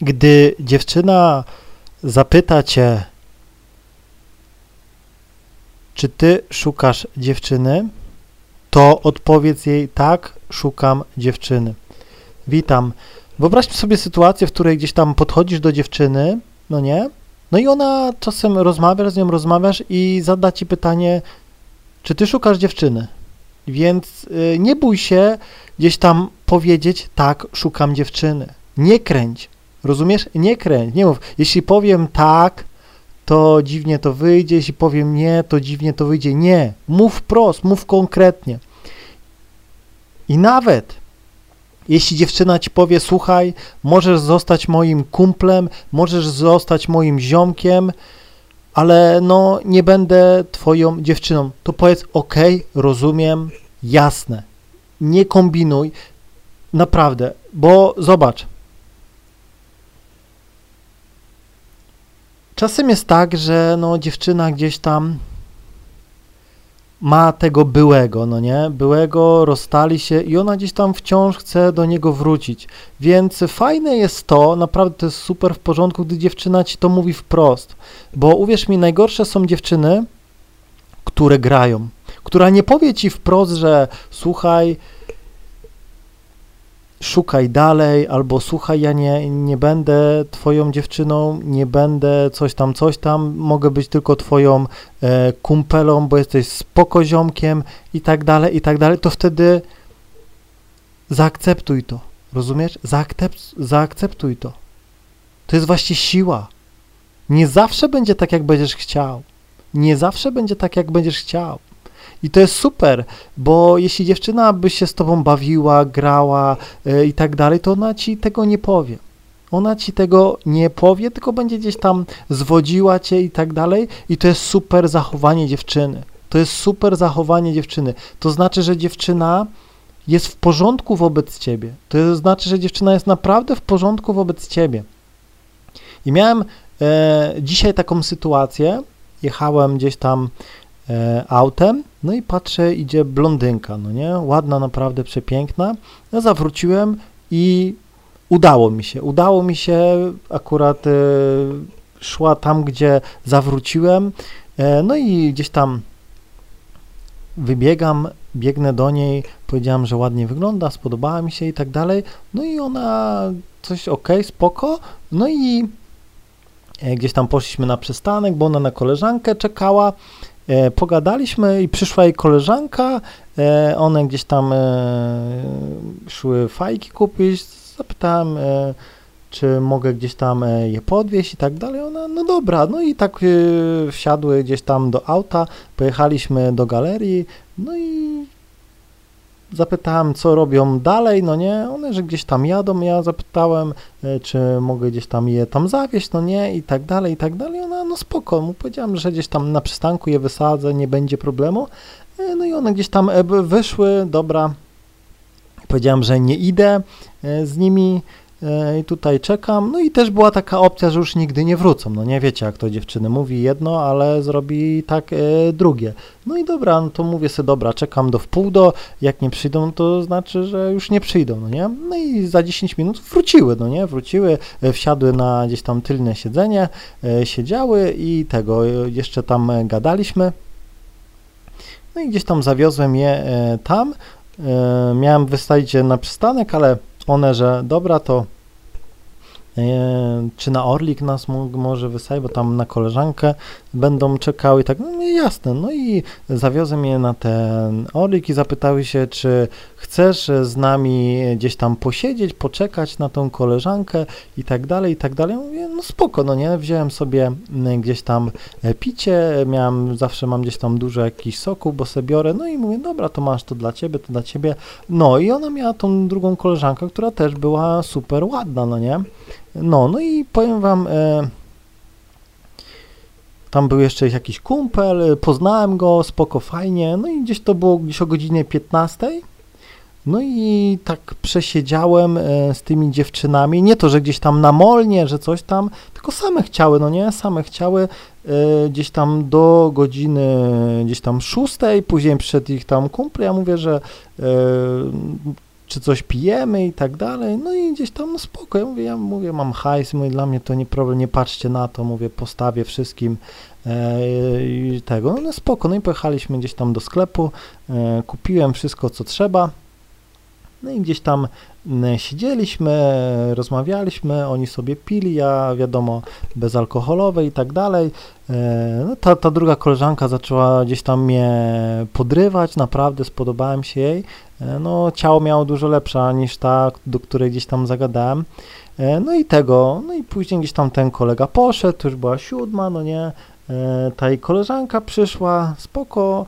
gdy dziewczyna zapyta cię, czy ty szukasz dziewczyny, to odpowiedz jej tak, szukam dziewczyny. Witam. Wyobraźmy sobie sytuację, w której gdzieś tam podchodzisz do dziewczyny, no nie? No i ona czasem rozmawiasz z nią, rozmawiasz i zada ci pytanie, czy ty szukasz dziewczyny? Więc y, nie bój się gdzieś tam powiedzieć, tak, szukam dziewczyny. Nie kręć. Rozumiesz? Nie kręć. Nie mów. Jeśli powiem tak, to dziwnie to wyjdzie. Jeśli powiem nie, to dziwnie to wyjdzie. Nie. Mów wprost, mów konkretnie. I nawet jeśli dziewczyna ci powie, słuchaj, możesz zostać moim kumplem, możesz zostać moim ziomkiem, ale no nie będę twoją dziewczyną, to powiedz, ok, rozumiem, jasne. Nie kombinuj, naprawdę, bo zobacz. Czasem jest tak, że no dziewczyna gdzieś tam ma tego byłego, no nie? Byłego, rozstali się i ona gdzieś tam wciąż chce do niego wrócić. Więc fajne jest to, naprawdę to jest super w porządku, gdy dziewczyna ci to mówi wprost. Bo uwierz mi, najgorsze są dziewczyny, które grają, która nie powie ci wprost, że słuchaj, szukaj dalej, albo słuchaj, ja nie, nie będę twoją dziewczyną, nie będę coś tam, coś tam, mogę być tylko twoją e, kumpelą, bo jesteś spokoziomkiem i tak dalej, i tak dalej, to wtedy zaakceptuj to, rozumiesz? Zaakcept, zaakceptuj to. To jest właśnie siła. Nie zawsze będzie tak, jak będziesz chciał. Nie zawsze będzie tak, jak będziesz chciał. I to jest super, bo jeśli dziewczyna by się z tobą bawiła, grała yy, i tak dalej, to ona ci tego nie powie. Ona ci tego nie powie, tylko będzie gdzieś tam zwodziła cię i tak dalej. I to jest super zachowanie dziewczyny. To jest super zachowanie dziewczyny. To znaczy, że dziewczyna jest w porządku wobec ciebie. To znaczy, że dziewczyna jest naprawdę w porządku wobec ciebie. I miałem e, dzisiaj taką sytuację. Jechałem gdzieś tam e, autem, no i patrzę, idzie blondynka, no nie? Ładna, naprawdę przepiękna. Ja zawróciłem i udało mi się. Udało mi się, akurat e, szła tam, gdzie zawróciłem, e, no i gdzieś tam wybiegam, biegnę do niej, powiedziałam, że ładnie wygląda, spodobała mi się i tak dalej. No i ona coś ok, spoko. No i e, gdzieś tam poszliśmy na przystanek, bo ona na koleżankę czekała. E, pogadaliśmy i przyszła jej koleżanka, e, one gdzieś tam e, szły fajki kupić, zapytałem, czy mogę gdzieś tam je podwieźć i tak dalej, ona, no dobra, no i tak wsiadły gdzieś tam do auta, pojechaliśmy do galerii, no i zapytałem, co robią dalej, no nie, one, że gdzieś tam jadą, ja zapytałem, e, czy mogę gdzieś tam je tam zawieźć, no nie, i tak dalej, i tak dalej, ona, no spoko, mu powiedziałem, że gdzieś tam na przystanku je wysadzę, nie będzie problemu, e, no i one gdzieś tam e, wyszły, dobra, powiedziałem, że nie idę z nimi, i tutaj czekam. No i też była taka opcja, że już nigdy nie wrócą. No nie wiecie, jak to dziewczyny mówi jedno, ale zrobi tak e, drugie. No i dobra, no to mówię sobie, dobra, czekam do wpół do, jak nie przyjdą, to znaczy, że już nie przyjdą, no nie? No i za 10 minut wróciły, no nie? Wróciły, e, wsiadły na gdzieś tam tylne siedzenie, e, siedziały i tego, e, jeszcze tam gadaliśmy. No i gdzieś tam zawiozłem je e, tam. miałem wystawić je na przystanek, ale one, że dobra, to e, czy na Orlik nas mógł, może wysadzić, bo tam na koleżankę będą czekały tak, no jasne, no i zawiozłem je na ten Orlik i zapytały się, czy chcesz z nami gdzieś tam posiedzieć, poczekać na tą koleżankę i tak dalej, i tak dalej. Mówię, no spoko, no nie, wziąłem sobie gdzieś tam e, picie, miałem, zawsze mam gdzieś tam dużo jakichś soków, bo sobie biorę, no i mówię, dobra, to masz to dla ciebie, to dla ciebie. No i ona miała tą drugą koleżankę, która też była super ładna, no nie. No, no i powiem wam, e, tam był jeszcze jakiś kumpel, poznałem go, spoko, fajnie, no i gdzieś to było gdzieś o godzinie 15. No i tak przesiedziałem e, z tymi dziewczynami, nie to, że gdzieś tam na molnie, że coś tam, tylko same chciały, no nie, same chciały e, gdzieś tam do godziny gdzieś tam szóstej, później przyszedł ich tam kumpel, ja mówię, że e, czy coś pijemy i tak dalej, no i gdzieś tam, no spoko, ja mówię, ja mówię, mam hajs, mówię, dla mnie to nie problem, nie patrzcie na to, mówię, postawię wszystkim e, tego, no spoko, no i pojechaliśmy gdzieś tam do sklepu, e, kupiłem wszystko, co trzeba, no i gdzieś tam siedzieliśmy, rozmawialiśmy, oni sobie pili, ja wiadomo, bezalkoholowe i tak dalej. E, no, ta, ta druga koleżanka zaczęła gdzieś tam mnie podrywać, naprawdę spodobałem się jej. E, no, ciało miało dużo lepsze niż ta, do której gdzieś tam zagadałem. E, no i tego, no i później gdzieś tam ten kolega poszedł, to już była siódma, no nie, ta jej koleżanka przyszła, spoko,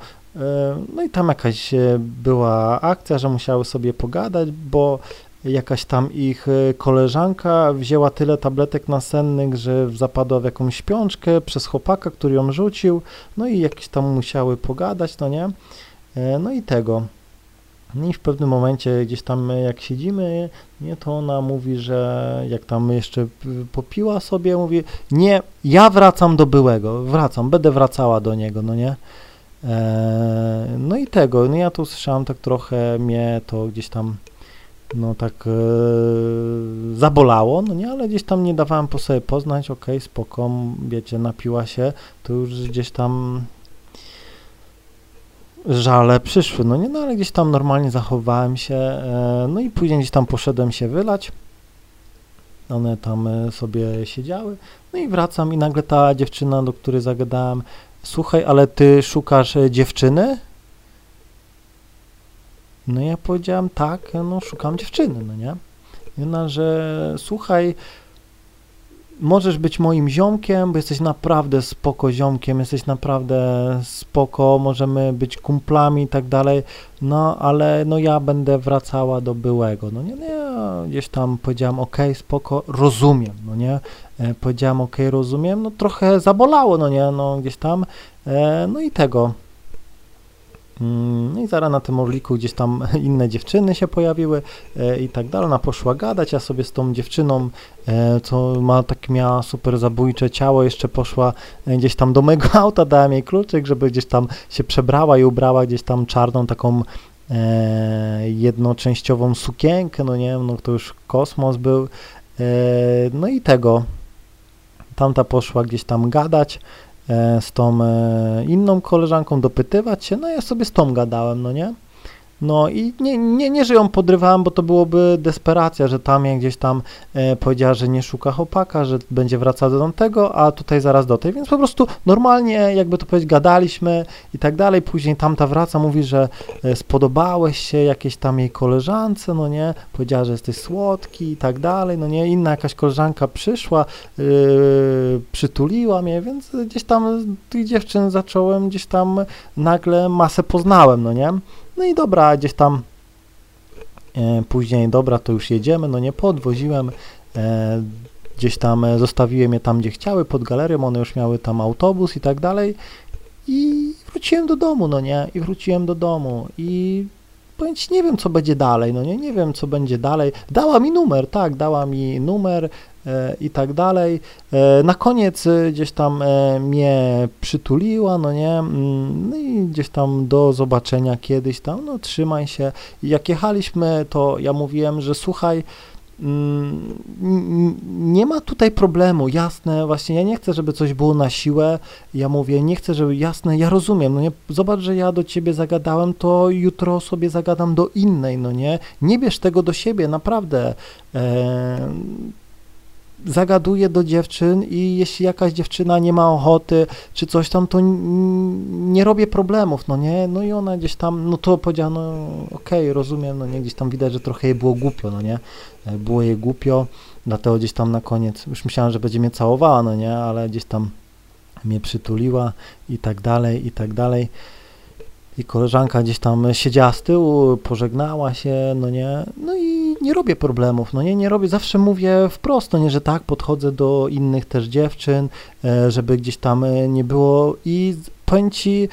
no i tam jakaś była akcja, że musiały sobie pogadać, bo jakaś tam ich e, koleżanka wzięła tyle tabletek nasennych, że zapadła w jakąś śpiączkę przez chłopaka, który ją rzucił, no i jakieś tam musiały pogadać, no nie? E, no i tego. No i w pewnym momencie gdzieś tam e, jak siedzimy, nie, to ona mówi, że jak tam jeszcze popiła sobie, mówi, nie, ja wracam do byłego, wracam, będę wracała do niego, no nie? No i tego, no ja tu słyszałam tak trochę, mnie to gdzieś tam no tak e, zabolało, no nie, ale gdzieś tam nie dawałem po sobie poznać, okej, okay, spoko, wiecie, napiła się, to już gdzieś tam żale przyszły, no nie, no ale gdzieś tam normalnie zachowałem się, e, no i później gdzieś tam poszedłem się wylać, one tam e, sobie siedziały, no i wracam i nagle ta dziewczyna, do której zagadałem, słuchaj, ale ty szukasz e, dziewczyny? No ja powiedziałam, tak, no szukam dziewczyny, no nie? I ona, że słuchaj, możesz być moim ziomkiem, bo jesteś naprawdę spoko ziomkiem, jesteś naprawdę spoko, możemy być kumplami i tak dalej, no ale no ja będę wracała do byłego, no nie, no ja gdzieś tam powiedziałam, ok, spoko, rozumiem, no nie, e, powiedziałam, ok, rozumiem, no trochę zabolało, no nie, no gdzieś tam, e, no i tego, no i zaraz na tym orliku gdzieś tam inne dziewczyny się pojawiły e, i tak dalej. Ona poszła gadać, ja sobie z tą dziewczyną, e, co ma tak miała super zabójcze ciało, jeszcze poszła e, gdzieś tam do mojego auta, dałem jej kluczyk, żeby gdzieś tam się przebrała i ubrała gdzieś tam czarną taką jednoczęściową sukienkę, no nie wiem, no to już kosmos był. No i tego, tamta poszła gdzieś tam gadać, z tą e, inną koleżanką, dopytywać się, no ja sobie z tą gadałem, no nie? No i nie, nie, nie, że ją podrywałem, bo to byłoby desperacja, że tam jak gdzieś tam e, powiedziała, że nie szuka chłopaka, że będzie wracała do tamtego, a tutaj zaraz do tej, więc po prostu normalnie, jakby to powiedzieć, gadaliśmy i tak dalej. Później tamta wraca, mówi, że e, spodobałeś się jakiejś tam jej koleżance, no nie, powiedziała, że jesteś słodki i tak dalej, no nie, inna jakaś koleżanka przyszła, e, przytuliła mnie, więc gdzieś tam tych dziewczyn zacząłem, gdzieś tam nagle masę poznałem, no nie. No i dobra, gdzieś tam e, później, dobra, to już jedziemy, no nie podwoziłem, e, gdzieś tam e, zostawiłem je tam, gdzie chciały, pod galerią, one już miały tam autobus i tak dalej. I wróciłem do domu, no nie, i wróciłem do domu i ci, nie wiem, co będzie dalej, no nie, nie wiem, co będzie dalej. Dała mi numer, tak, dała mi numer, E, i tak dalej. E, na koniec e, gdzieś tam mnie przytuliła, no nie, mm, no i gdzieś tam do zobaczenia kiedyś tam, no trzymaj się. Jak jechaliśmy, to ja mówiłem, że słuchaj, nie ma tutaj problemu, jasne, właśnie ja nie chcę, żeby coś było na siłę, ja mówię, nie chcę, żeby, jasne, ja rozumiem, no nie, zobacz, że ja do ciebie zagadałem, to jutro sobie zagadam do innej, no nie, nie bierz tego do siebie, naprawdę, e, zagaduję do dziewczyn i jeśli jakaś dziewczyna nie ma ochoty czy coś tam, to nie robię problemów, no nie, no i ona gdzieś tam, no to powiedziała, no okej, okay, rozumiem, no nie, gdzieś tam widać, że trochę jej było głupio, no nie, e, było jej głupio, dlatego gdzieś tam na koniec, już myślałem, że będzie mnie całowała, no nie, ale gdzieś tam mnie przytuliła i tak dalej, i tak dalej i koleżanka gdzieś tam siedziała z tyłu, pożegnała się, no nie, no i nie robię problemów, no nie, nie robię, zawsze mówię wprost, no nie, że tak, podchodzę do innych też dziewczyn, e, żeby gdzieś tam e, nie było. I powiem ci,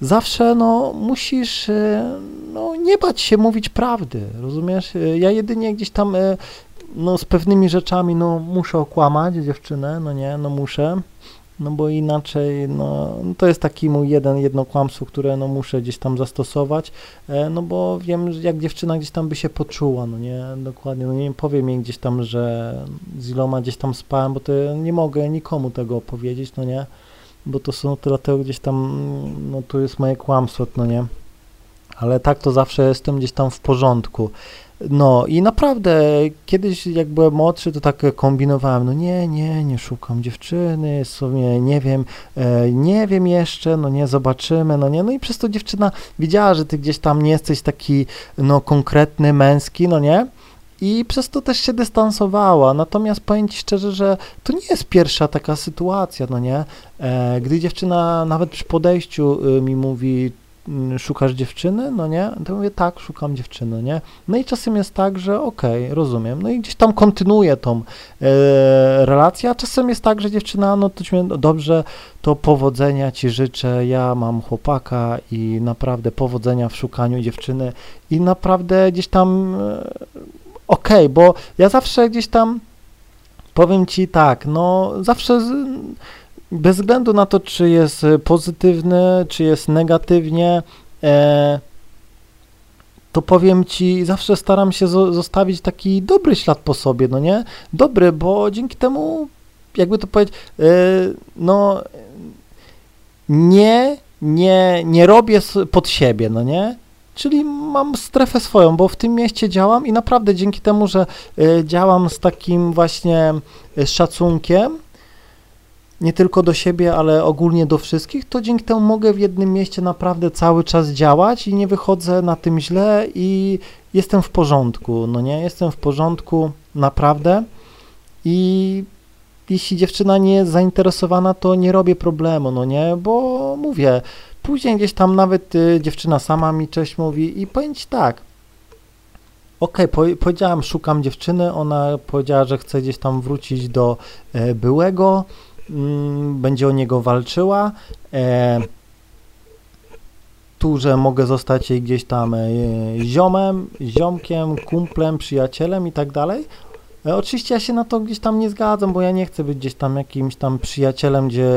zawsze no musisz e, no nie bać się mówić prawdy, rozumiesz, ja jedynie gdzieś tam no z pewnymi rzeczami no muszę okłamać dziewczynę, no nie, no muszę, no bo inaczej, no, to jest taki mój jeden, jedno kłamstwo, które no muszę gdzieś tam zastosować, e, no bo wiem, jak dziewczyna gdzieś tam by się poczuła, no nie, dokładnie, no nie powiem jej gdzieś tam, że z iloma gdzieś tam spałem, bo to nie mogę nikomu tego opowiedzieć, no nie, bo to są, dlatego gdzieś tam, no to jest moje kłamstwo, no nie, ale tak to zawsze jestem gdzieś tam w porządku. No i naprawdę kiedyś jak byłem młodszy, to tak kombinowałem, no nie, nie, nie szukam dziewczyny, sobie nie wiem, e, nie wiem jeszcze, no nie, zobaczymy, no nie, no i przez to dziewczyna widziała, że ty gdzieś tam nie jesteś taki, no konkretny, męski, no nie, i przez to też się dystansowała. Natomiast powiem Ci szczerze, że to nie jest pierwsza taka sytuacja, no nie? E, gdy dziewczyna nawet przy podejściu y, mi mówi, szukasz dziewczyny, no nie? To mówię, tak, szukam dziewczyny, nie? No i czasem jest tak, że okej, okay, rozumiem, no i gdzieś tam kontynuuję tą e, relację, a czasem jest tak, że dziewczyna, no to no dobrze, to powodzenia Ci życzę, ja mam chłopaka i naprawdę powodzenia w szukaniu dziewczyny i naprawdę gdzieś tam e, okej, okay, bo ja zawsze gdzieś tam powiem Ci tak, no zawsze z, bez względu na to, czy jest e, pozytywny, czy jest negatywnie, e, to powiem ci, zawsze staram się zostawić taki dobry ślad po sobie, no nie? Dobry, bo dzięki temu, jakby to powiedzieć, e, no nie, nie, nie robię pod siebie, no nie? Czyli mam strefę swoją, bo w tym mieście działam i naprawdę dzięki temu, że e, działam z takim właśnie e, szacunkiem, nie tylko do siebie, ale ogólnie do wszystkich, to dzięki temu mogę w jednym mieście naprawdę cały czas działać i nie wychodzę na tym źle i jestem w porządku, no nie, jestem w porządku naprawdę. I jeśli dziewczyna nie jest zainteresowana, to nie robię problemu, no nie, bo mówię, później gdzieś tam nawet y, dziewczyna sama mi cześć mówi i powiem Ci tak, okej, okay, po, powiedziałam, szukam dziewczyny, ona powiedziała, że chce gdzieś tam wrócić do e, byłego, będzie o niego walczyła. E, tu, że mogę zostać jej gdzieś tam e, ziomem, ziomkiem, kumplem, przyjacielem i tak dalej. E, oczywiście ja się na to gdzieś tam nie zgadzam, bo ja nie chcę być gdzieś tam jakimś tam przyjacielem, gdzie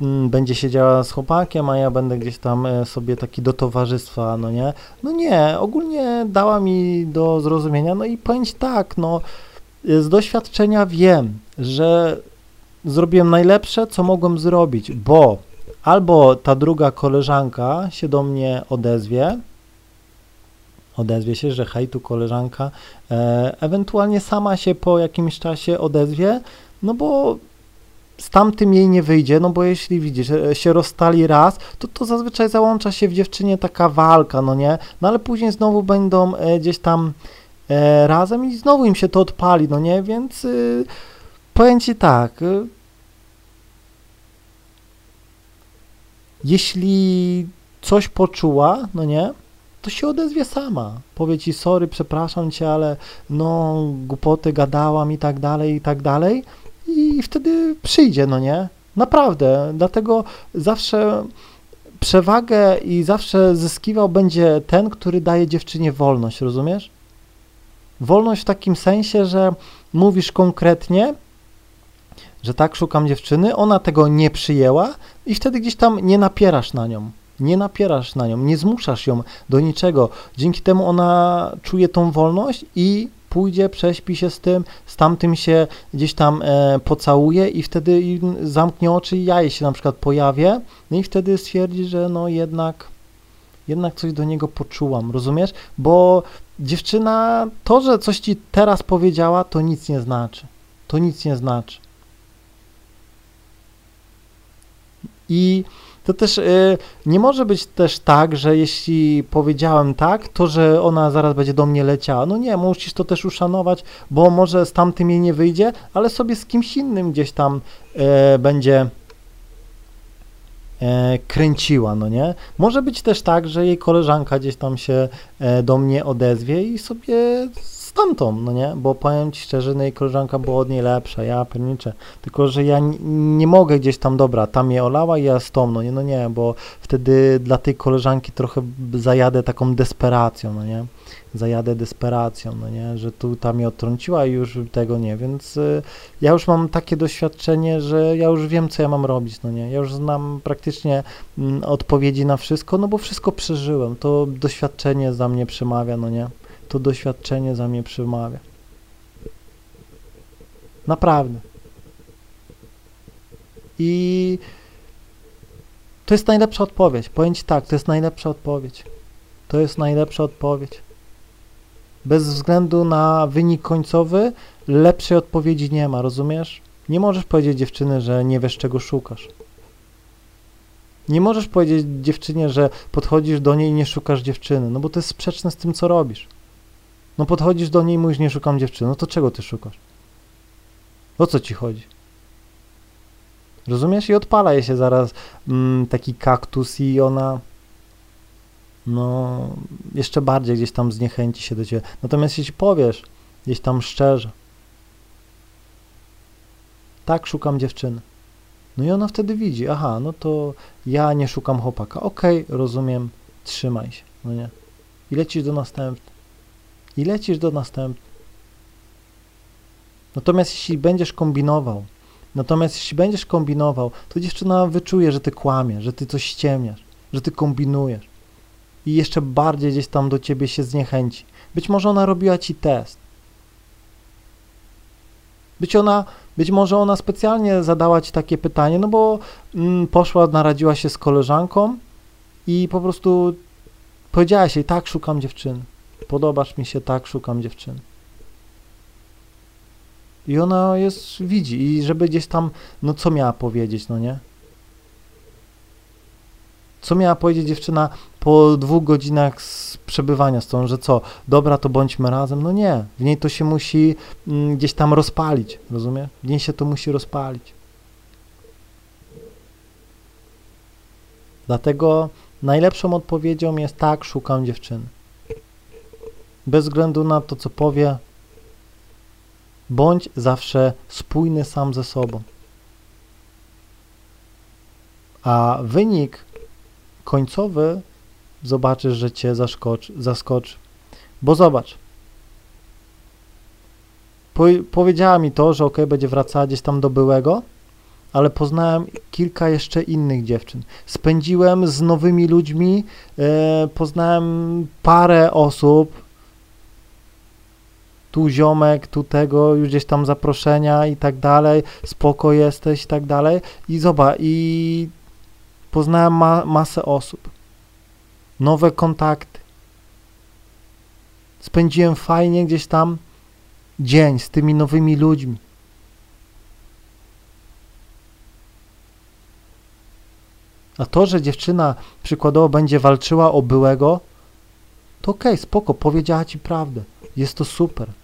mm, będzie siedziała z chłopakiem, a ja będę gdzieś tam e, sobie taki do towarzystwa, no nie? No nie, ogólnie dała mi do zrozumienia, no i powiem tak, no z doświadczenia wiem, że zrobiłem najlepsze, co mogłem zrobić, bo albo ta druga koleżanka się do mnie odezwie, odezwie się, że hej, tu koleżanka, e, ewentualnie sama się po jakimś czasie odezwie, no bo z tamtym jej nie wyjdzie, no bo jeśli widzisz, e, się rozstali raz, to to zazwyczaj załącza się w dziewczynie taka walka, no nie, no ale później znowu będą e, gdzieś tam e, razem i znowu im się to odpali, no nie, więc... Y, Powiem Ci tak, jeśli coś poczuła, no nie, to się odezwie sama. Powie ci, sorry, przepraszam cię, ale no, głupoty gadałam i tak dalej, i tak dalej. I wtedy przyjdzie, no nie? Naprawdę. Dlatego zawsze przewagę i zawsze zyskiwał będzie ten, który daje dziewczynie wolność, rozumiesz? Wolność w takim sensie, że mówisz konkretnie, że tak szukam dziewczyny, ona tego nie przyjęła i wtedy gdzieś tam nie napierasz na nią. Nie napierasz na nią, nie zmuszasz ją do niczego. Dzięki temu ona czuje tą wolność i pójdzie, prześpi się z tym, z tamtym się gdzieś tam e, pocałuje i wtedy zamknie oczy i ja jej się na przykład pojawię no i wtedy stwierdzi, że no jednak jednak coś do niego poczułam, rozumiesz? Bo dziewczyna, to, że coś ci teraz powiedziała, to nic nie znaczy. To nic nie znaczy. I to też y, nie może być też tak, że jeśli powiedziałem tak, to że ona zaraz będzie do mnie leciała. No nie, musisz to też uszanować, bo może z tamtym jej nie wyjdzie, ale sobie z kimś innym gdzieś tam y, będzie e, kręciła, no nie? Może być też tak, że jej koleżanka gdzieś tam się do mnie odezwie i sobie tamtą, no nie? Bo powiem Ci szczerze, no jej koleżanka była od niej lepsza, ja pierniczę. Tylko, że ja nie, mogę gdzieś tam, dobra, tam je olała i ja z tą, no nie, no nie, bo wtedy dla tej koleżanki trochę zajadę taką desperacją, no nie? zajadę desperacją, no nie, że tu ta mnie odtrąciła i już tego nie, więc y, ja już mam takie doświadczenie, że ja już wiem, co ja mam robić, no nie, ja już znam praktycznie mm, odpowiedzi na wszystko, no bo wszystko przeżyłem, to doświadczenie za mnie przemawia, no nie, to doświadczenie za mnie przemawia. Naprawdę. I to jest najlepsza odpowiedź. Powiem Ci tak, to jest najlepsza odpowiedź. To jest najlepsza odpowiedź. Bez względu na wynik końcowy, lepszej odpowiedzi nie ma, rozumiesz? Nie możesz powiedzieć dziewczyny, że nie wiesz czego szukasz. Nie możesz powiedzieć dziewczynie, że podchodzisz do niej i nie szukasz dziewczyny, no bo to jest sprzeczne z tym, co robisz. No podchodzisz do niej i mówisz, nie szukam dziewczyny, no to czego ty szukasz? O co ci chodzi? Rozumiesz? I odpala je się zaraz mm, taki kaktus i ona no jeszcze bardziej gdzieś tam zniechęci się do ciebie. Natomiast jeśli powiesz gdzieś tam szczerze, tak, szukam dziewczyny. No i ona wtedy widzi, aha, no to ja nie szukam chłopaka. Okej, okay, rozumiem, trzymaj się, no nie. I lecisz do następnej. I lecisz do następnej. Natomiast jeśli będziesz kombinował, natomiast jeśli będziesz kombinował, to dziewczyna wyczuje, że ty kłamiesz, że ty coś ściemniasz, że ty kombinujesz i jeszcze bardziej gdzieś tam do ciebie się zniechęci. Być może ona robiła ci test. Być, ona, być może ona specjalnie zadała ci takie pytanie, no bo mm, poszła, naradziła się z koleżanką i po prostu powiedziałaś jej, tak, szukam dziewczyny. Podobasz mi się, tak, szukam dziewczyny. I ona jest, widzi i żeby gdzieś tam, no co miała powiedzieć, no nie? Co miała powiedzieć dziewczyna po dwóch godzinach z przebywania z tą, że co, dobra, to bądźmy razem? No nie, w niej to się musi mm, gdzieś tam rozpalić, rozumie? W niej się to musi rozpalić. Dlatego najlepszą odpowiedzią jest tak, szukam dziewczyny. Bez względu na to, co powie, bądź zawsze spójny sam ze sobą. A wynik końcowy zobaczysz, że cię zaskoczy, zaskoczy. Bo zobacz, po, powiedziała mi to, że ok, będzie wracała gdzieś tam do byłego, ale poznałem kilka jeszcze innych dziewczyn. Spędziłem z nowymi ludźmi, e, poznałem parę osób, tu ziomek, tu tego, już gdzieś tam zaproszenia i tak dalej, spoko jesteś i tak dalej. I zobacz, i poznałem ma masę osób, nowe kontakty. Spędziłem fajnie gdzieś tam dzień z tymi nowymi ludźmi. A to, że dziewczyna przykładowo będzie walczyła o byłego, to okej, okay, spoko, powiedziała ci prawdę. Jest to super.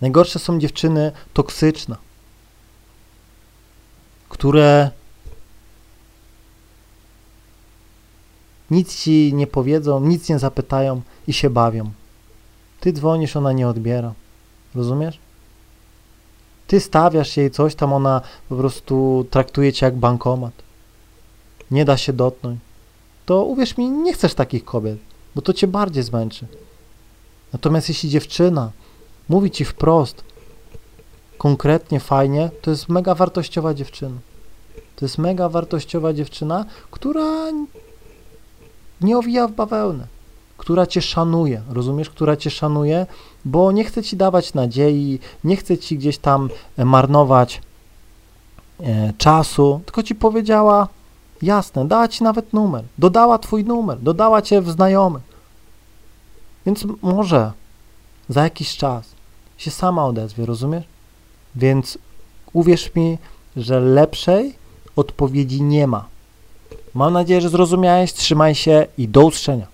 Najgorsze są dziewczyny toksyczne, które nic ci nie powiedzą, nic nie zapytają i się bawią. Ty dzwonisz, ona nie odbiera. Rozumiesz? Ty stawiasz jej coś, tam ona po prostu traktuje cię jak bankomat. Nie da się dotknąć. To uwierz mi, nie chcesz takich kobiet, bo to cię bardziej zmęczy. Natomiast jeśli dziewczyna mówi ci wprost, konkretnie, fajnie, to jest mega wartościowa dziewczyna. To jest mega wartościowa dziewczyna, która nie owija w bawełnę, która cię szanuje, rozumiesz, która cię szanuje, bo nie chce ci dawać nadziei, nie chce ci gdzieś tam e, marnować e, czasu, tylko ci powiedziała jasne, dała ci nawet numer, dodała twój numer, dodała cię w znajomych. Więc może za jakiś czas się sama odezwie, rozumiesz? Więc uwierz mi, że lepszej odpowiedzi nie ma. Mam nadzieję, że zrozumiałeś. Trzymaj się i do usłyszenia.